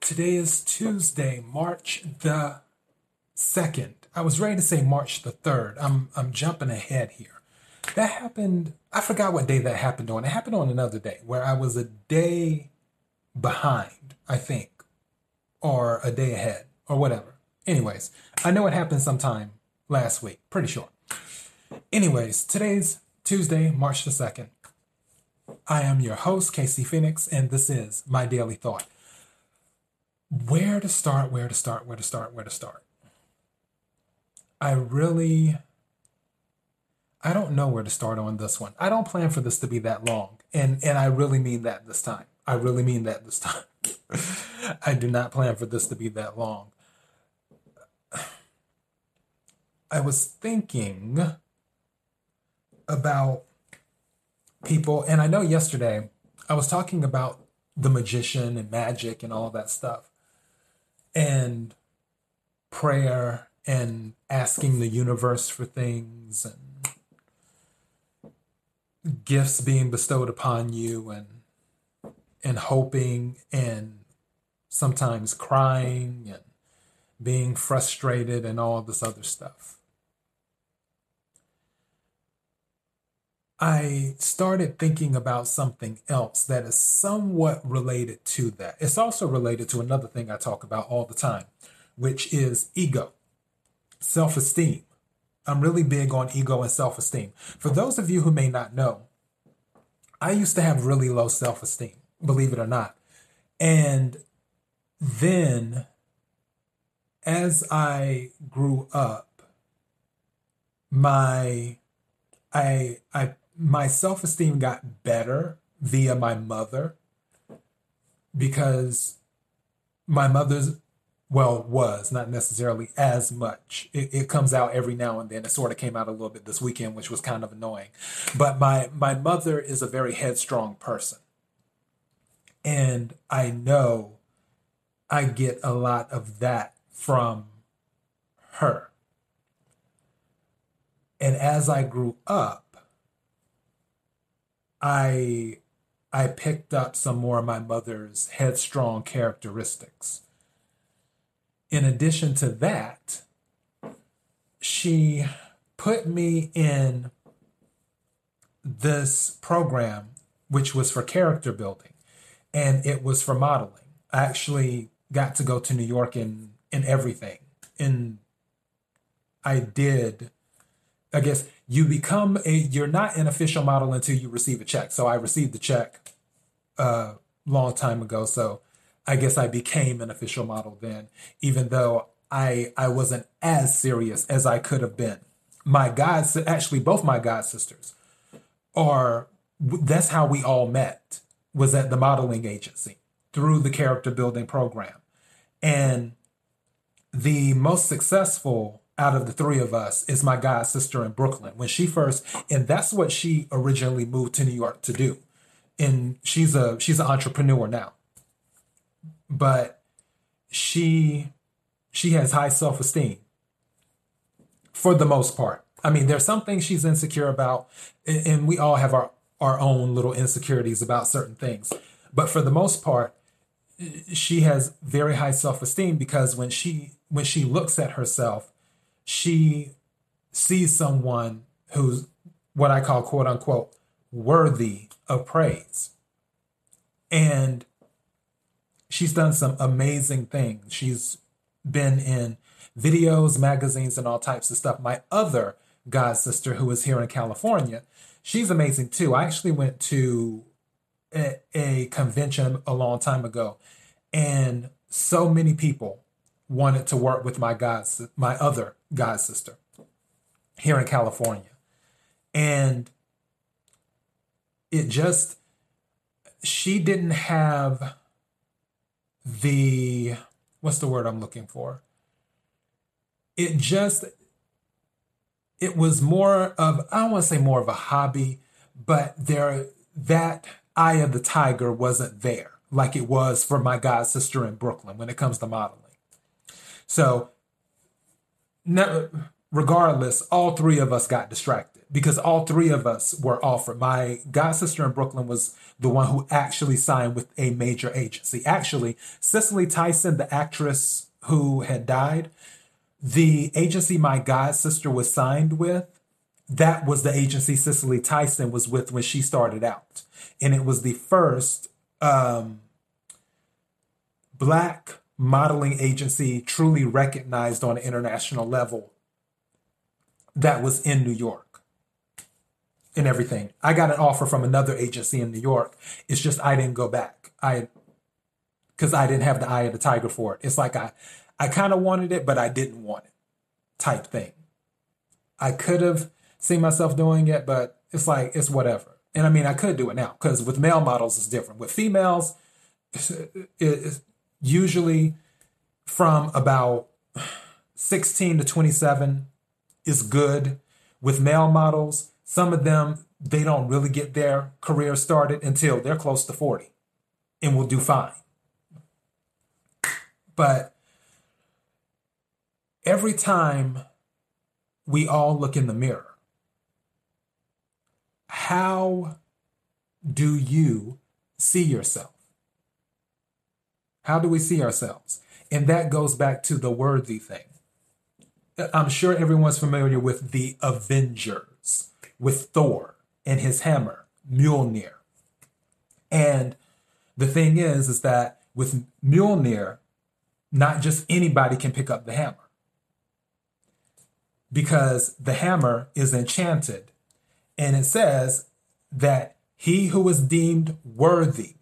Today is Tuesday, March the 2nd. I was ready to say March the 3rd. I'm I'm jumping ahead here. That happened, I forgot what day that happened on. It happened on another day where I was a day behind, I think, or a day ahead, or whatever. Anyways, I know it happened sometime last week, pretty sure. Anyways, today's Tuesday, March the 2nd. I am your host, Casey Phoenix, and this is My Daily Thought. Where to start, where to start, where to start, where to start. I really, I don't know where to start on this one. I don't plan for this to be that long, and and I really mean that this time. I really mean that this time. I do not plan for this to be that long. I was thinking about people, and I know yesterday I was talking about the magician and magic and all that stuff and prayer and asking the universe for things and gifts being bestowed upon you and and hoping and sometimes crying and being frustrated and all this other stuff. I started thinking about something else that is somewhat related to that. It's also related to another thing I talk about all the time, which is ego, self esteem. I'm really big on ego and self esteem. For those of you who may not know, I used to have really low self esteem, believe it or not. And then as I grew up, my I I my self esteem got better via my mother because my mother's well was not necessarily as much. It, it, comes out every now and then. It sort of came out a little bit this weekend which was kind of annoying. But my my mother is a very headstrong person. And i know i get a lot of that from her. And as i grew up I I picked up some more of my mother's headstrong characteristics. In addition to that, she put me in this program which was for character building and it was for modeling. I actually got to go to New York in in everything. And I did I guess you become a you're not an official model until you receive a check. So I received the check a uh, long time ago. So I guess I became an official model then, even though I I wasn't as serious as I could have been. My guys, actually, both my god sisters, are that's how we all met was at the modeling agency through the character building program, and the most successful out of the three of us is my god sister in Brooklyn. When she first, and that's what she originally moved to New York to do. And she's a she's an entrepreneur now. But she she has high self-esteem for the most part. I mean, there's some things she's insecure about, and we all have our, our own little insecurities about certain things. But for the most part, she has very high self-esteem because when she when she looks at herself she sees someone who's what I call quote unquote worthy of praise. And she's done some amazing things. She's been in videos, magazines, and all types of stuff. My other god sister, who is here in California, she's amazing too. I actually went to a, a convention a long time ago, and so many people wanted to work with my god, my other god sister here in California. And it just, she didn't have the, what's the word I'm looking for? It just, it was more of, I don't want to say more of a hobby, but there, that eye of the tiger wasn't there like it was for my god sister in Brooklyn when it comes to modeling. So, regardless, all three of us got distracted because all three of us were offered. My god sister in Brooklyn was the one who actually signed with a major agency. Actually, Cicely Tyson, the actress who had died, the agency my god sister was signed with, that was the agency Cicely Tyson was with when she started out. And it was the first um, black modeling agency truly recognized on an international level that was in New York and everything. I got an offer from another agency in New York. It's just I didn't go back. I because I didn't have the eye of the tiger for it. It's like I I kind of wanted it, but I didn't want it type thing. I could have seen myself doing it, but it's like it's whatever. And I mean, I could do it now because with male models it's different. With females, it's usually from about 16 to 27 is good. With male models, some of them they don't really get their career started until they're close to 40 and will do fine. But every time we all look in the mirror, how do you see yourself? How do we see ourselves? And that goes back to the worthy thing. I'm sure everyone's familiar with the Avengers, with Thor and his hammer, Mjolnir. And the thing is, is that with Mjolnir, not just anybody can pick up the hammer. Because the hammer is enchanted. And it says that he who is deemed worthy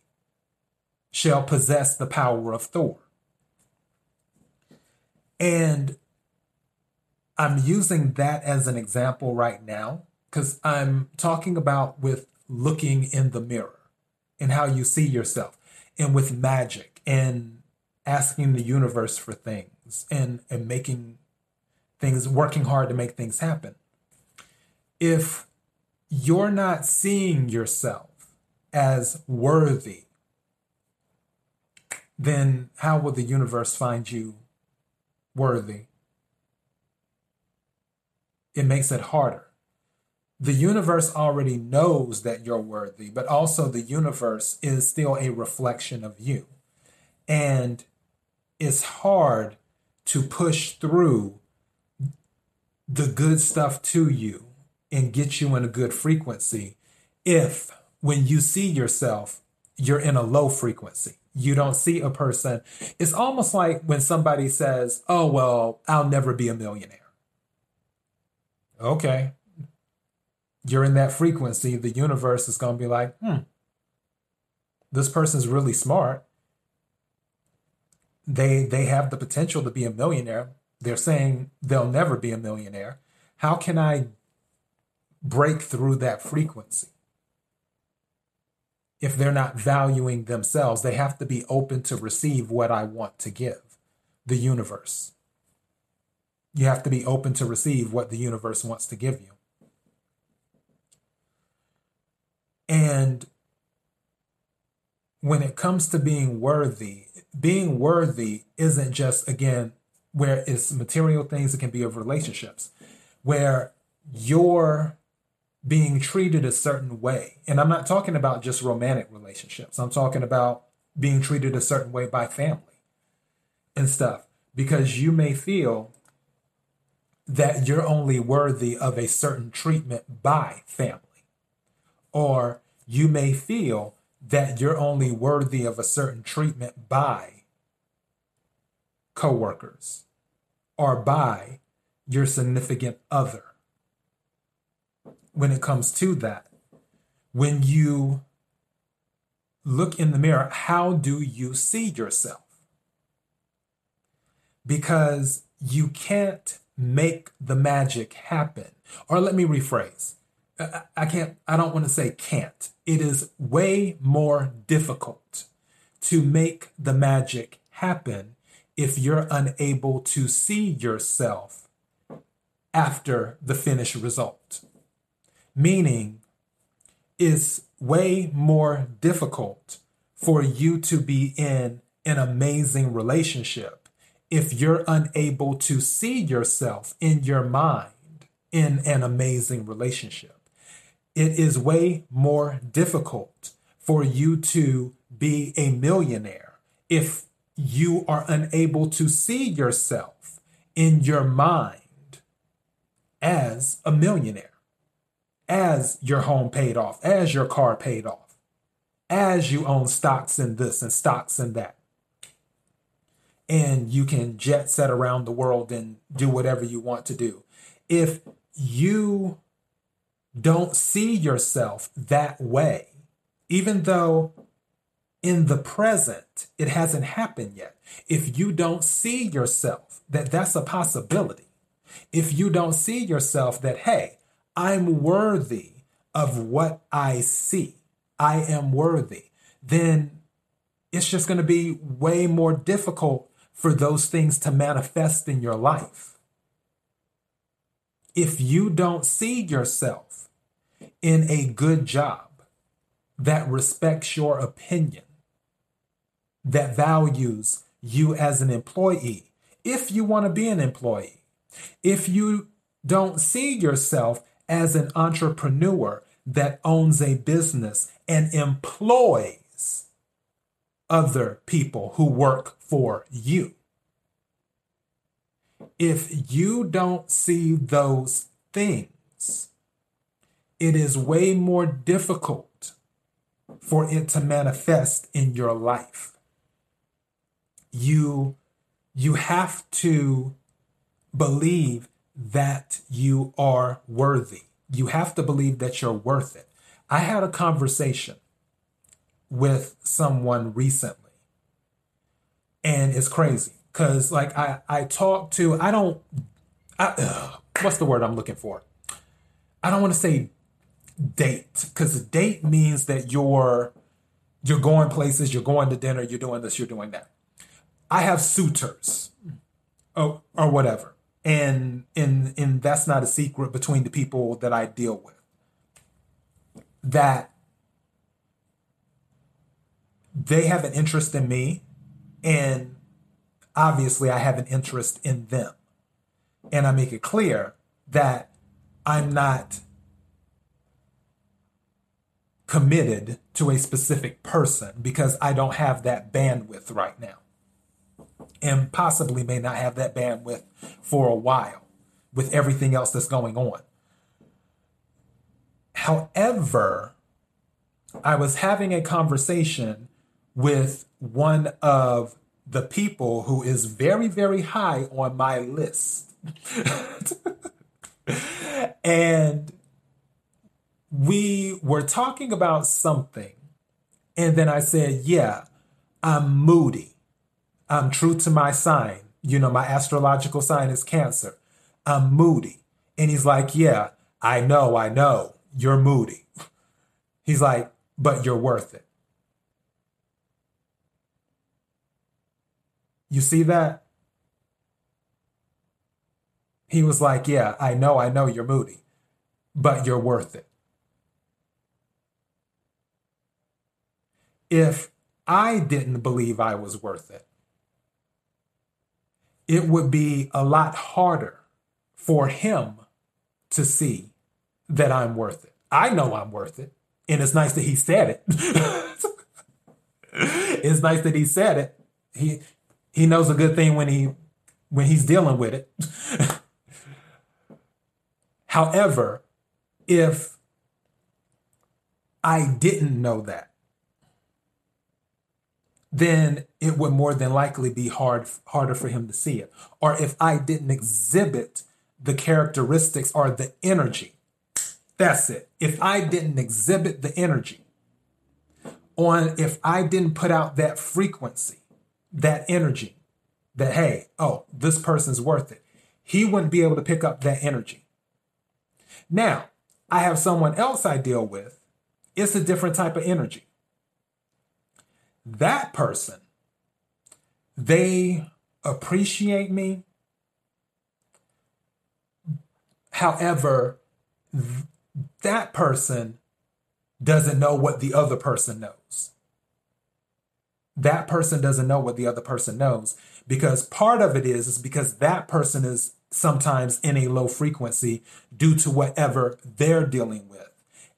shall possess the power of Thor. And I'm using that as an example right now because I'm talking about with looking in the mirror and how you see yourself, and with magic and asking the universe for things and, and making things, working hard to make things happen. If you're not seeing yourself as worthy, then how will the universe find you worthy? It makes it harder. The universe already knows that you're worthy, but also the universe is still a reflection of you. And it's hard to push through the good stuff to you and get you in a good frequency if when you see yourself, you're in a low frequency you don't see a person. It's almost like when somebody says, Oh, well, I'll never be a millionaire. Okay. You're in that frequency. The universe is going to be like, Hmm, this person's really smart. They, they have the potential to be a millionaire. They're saying they'll never be a millionaire. How can I break through that frequency? If they're not valuing themselves. They have to be open to receive what I want to give the universe. You have to be open to receive what the universe wants to give you. And when it comes to being worthy, being worthy isn't just, again, where it's material things, it can be of relationships, where your being treated a certain way. And I'm not talking about just romantic relationships. I'm talking about being treated a certain way by family and stuff because you may feel that you're only worthy of a certain treatment by family. Or you may feel that you're only worthy of a certain treatment by coworkers or by your significant other when it comes to that. When you look in the mirror, how do you see yourself? Because you can't make the magic happen. Or let me rephrase. I can't, I don't want to say can't. It is way more difficult to make the magic happen if you're unable to see yourself after the finished result meaning it's way more difficult for you to be in an amazing relationship if you're unable to see yourself in your mind in an amazing relationship. It is way more difficult for you to be a millionaire if you are unable to see yourself in your mind as a millionaire, as your home paid off, as your car paid off, as you own stocks in this and stocks in that. And you can jet set around the world and do whatever you want to do. If you don't see yourself that way, even though in the present it hasn't happened yet. If you don't see yourself that that's a possibility, if you don't see yourself that, hey, I'm worthy of what I see, I am worthy, then it's just going to be way more difficult for those things to manifest in your life. If you don't see yourself in a good job, that respects your opinion, that values you as an employee, if you want to be an employee. If you don't see yourself as an entrepreneur that owns a business and employs other people who work for you. If you don't see those things, it is way more difficult for it to manifest in your life. You, you have to believe that you are worthy. You have to believe that you're worth it. I had a conversation with someone recently, and it's crazy because, like, I I talk to I don't I, ugh, what's the word I'm looking for? I don't want to say date because date means that you're you're going places, you're going to dinner, you're doing this, you're doing that. I have suitors, or, or whatever, and and and that's not a secret between the people that I deal with. That they have an interest in me, and obviously I have an interest in them, and I make it clear that I'm not committed to a specific person because I don't have that bandwidth right now. And possibly may not have that bandwidth for a while with everything else that's going on. However, I was having a conversation with one of the people who is very, very high on my list. and we were talking about something, and then I said, Yeah, I'm moody. I'm true to my sign. You know, my astrological sign is Cancer. I'm moody. And he's like, Yeah, I know, I know, you're moody. He's like, But you're worth it. You see that? He was like, Yeah, I know, I know you're moody, but you're worth it. if I didn't believe I was worth it, it would be a lot harder for him to see that I'm worth it. I know I'm worth it. And it's nice that he said it. it's nice that he said it. He he knows a good thing when he when he's dealing with it. However, if I didn't know that, then it would more than likely be hard harder for him to see it. Or if I didn't exhibit the characteristics or the energy. That's it. If I didn't exhibit the energy on if I didn't put out that frequency, that energy, that hey, oh, this person's worth it. He wouldn't be able to pick up that energy. Now, I have someone else I deal with. It's a different type of energy that person, they appreciate me. However, th- that person doesn't know what the other person knows. that person doesn't know what the other person knows because part of it is is because that person is sometimes in a low frequency due to whatever they're dealing with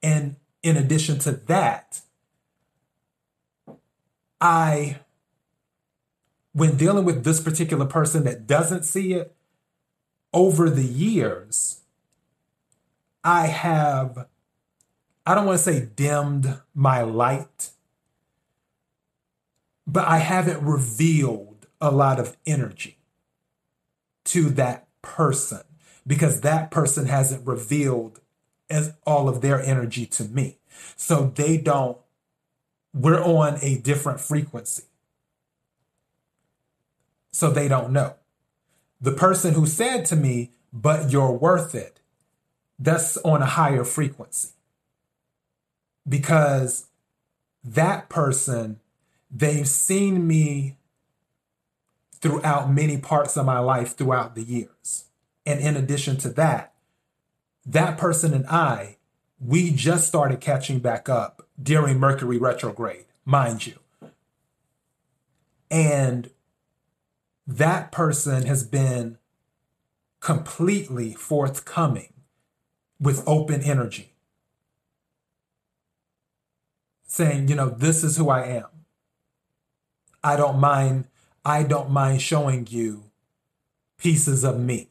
and in addition to that i when dealing with this particular person that doesn't see it over the years i have i don't want to say dimmed my light but I haven't revealed a lot of energy to that person because that person hasn't revealed as all of their energy to me. So they don't, we're on a different frequency. So they don't know. The person who said to me, but you're worth it, that's on a higher frequency. Because that person they've seen me throughout many parts of my life throughout the years. And in addition to that, that person and I, we just started catching back up during Mercury retrograde, mind you. And that person has been completely forthcoming with open energy, saying, you know, this is who I am. I don't mind I don't mind showing you pieces of me.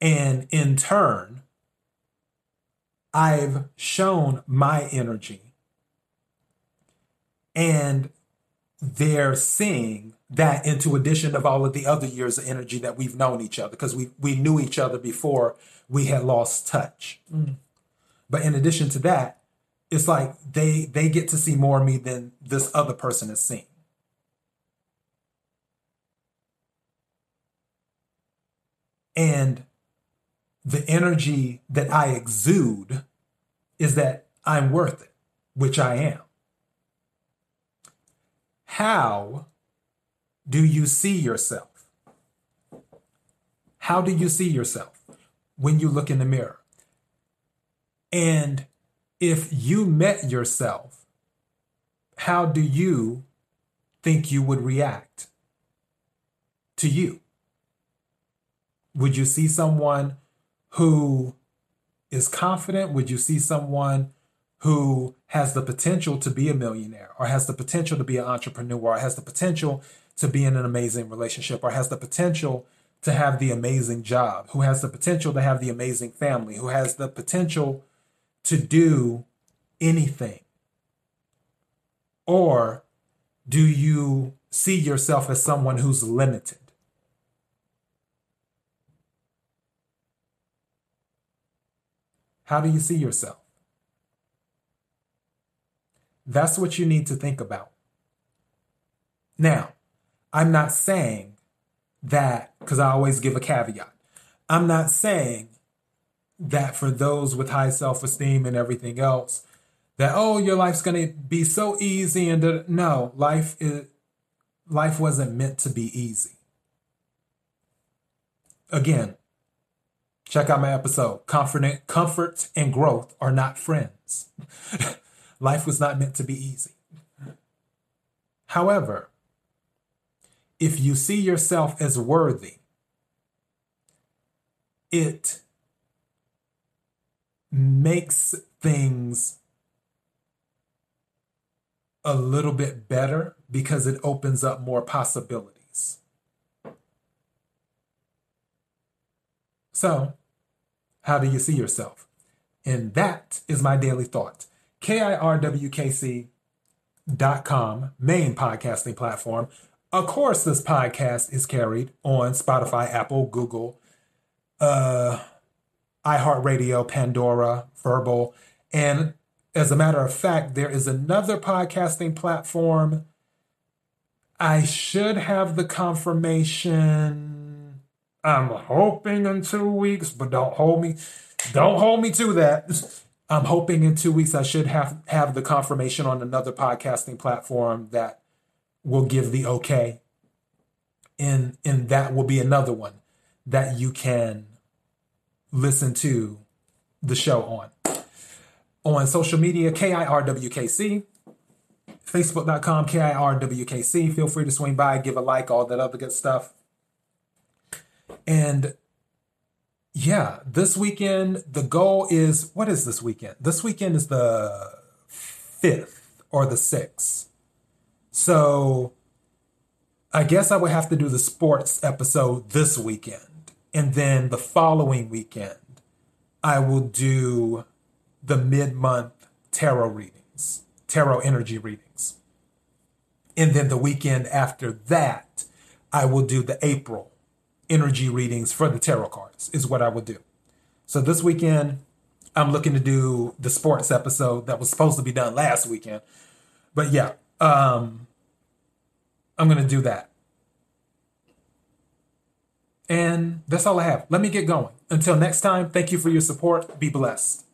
And in turn, I've shown my energy. And they're seeing that into addition of all of the other years of energy that we've known each other because we, we knew each other before we had lost touch. Mm. But in addition to that, it's like they they get to see more of me than this other person has seen. And the energy that I exude is that I'm worth it, which I am. How do you see yourself? How do you see yourself when you look in the mirror? And if you met yourself, how do you think you would react to you? Would you see someone who is confident? Would you see someone who has the potential to be a millionaire or has the potential to be an entrepreneur or has the potential to be in an amazing relationship or has the potential to have the amazing job, who has the potential to have the amazing family, who has the potential to do anything? Or do you see yourself as someone who's limited? How do you see yourself? That's what you need to think about. Now, I'm not saying that, because I always give a caveat, I'm not saying that for those with high self esteem and everything else, that, oh, your life's going to be so easy. And no, life is. Life wasn't meant to be easy. Again, Check out my episode. Comfort, comfort and growth are not friends. Life was not meant to be easy. However, if you see yourself as worthy, it makes things a little bit better because it opens up more possibilities. So, how do you see yourself? And that is my daily thought. KIRWKC.com, main podcasting platform. Of course, this podcast is carried on Spotify, Apple, Google, uh, iHeartRadio, Pandora, Verbal. And as a matter of fact, there is another podcasting platform. I should have the confirmation I'm hoping in two weeks, but don't hold me, don't hold me to that. I'm hoping in two weeks I should have have the confirmation on another podcasting platform that will give the okay. And and that will be another one that you can listen to the show on. On social media, KIRWKC. Facebook.com, K-I-R-W-K-C. Feel free to swing by, give a like, all that other good stuff. And yeah, this weekend, the goal is what is this weekend? This weekend is the 5th or the 6th. So I guess I would have to do the sports episode this weekend. And then the following weekend, I will do the mid month tarot readings, tarot energy readings. And then the weekend after that, I will do the April energy readings for the tarot cards, is what I would do. So this weekend, I'm looking to do the sports episode that was supposed to be done last weekend. But yeah, um, I'm going to do that. And that's all I have. Let me get going. Until next time, thank you for your support. Be blessed.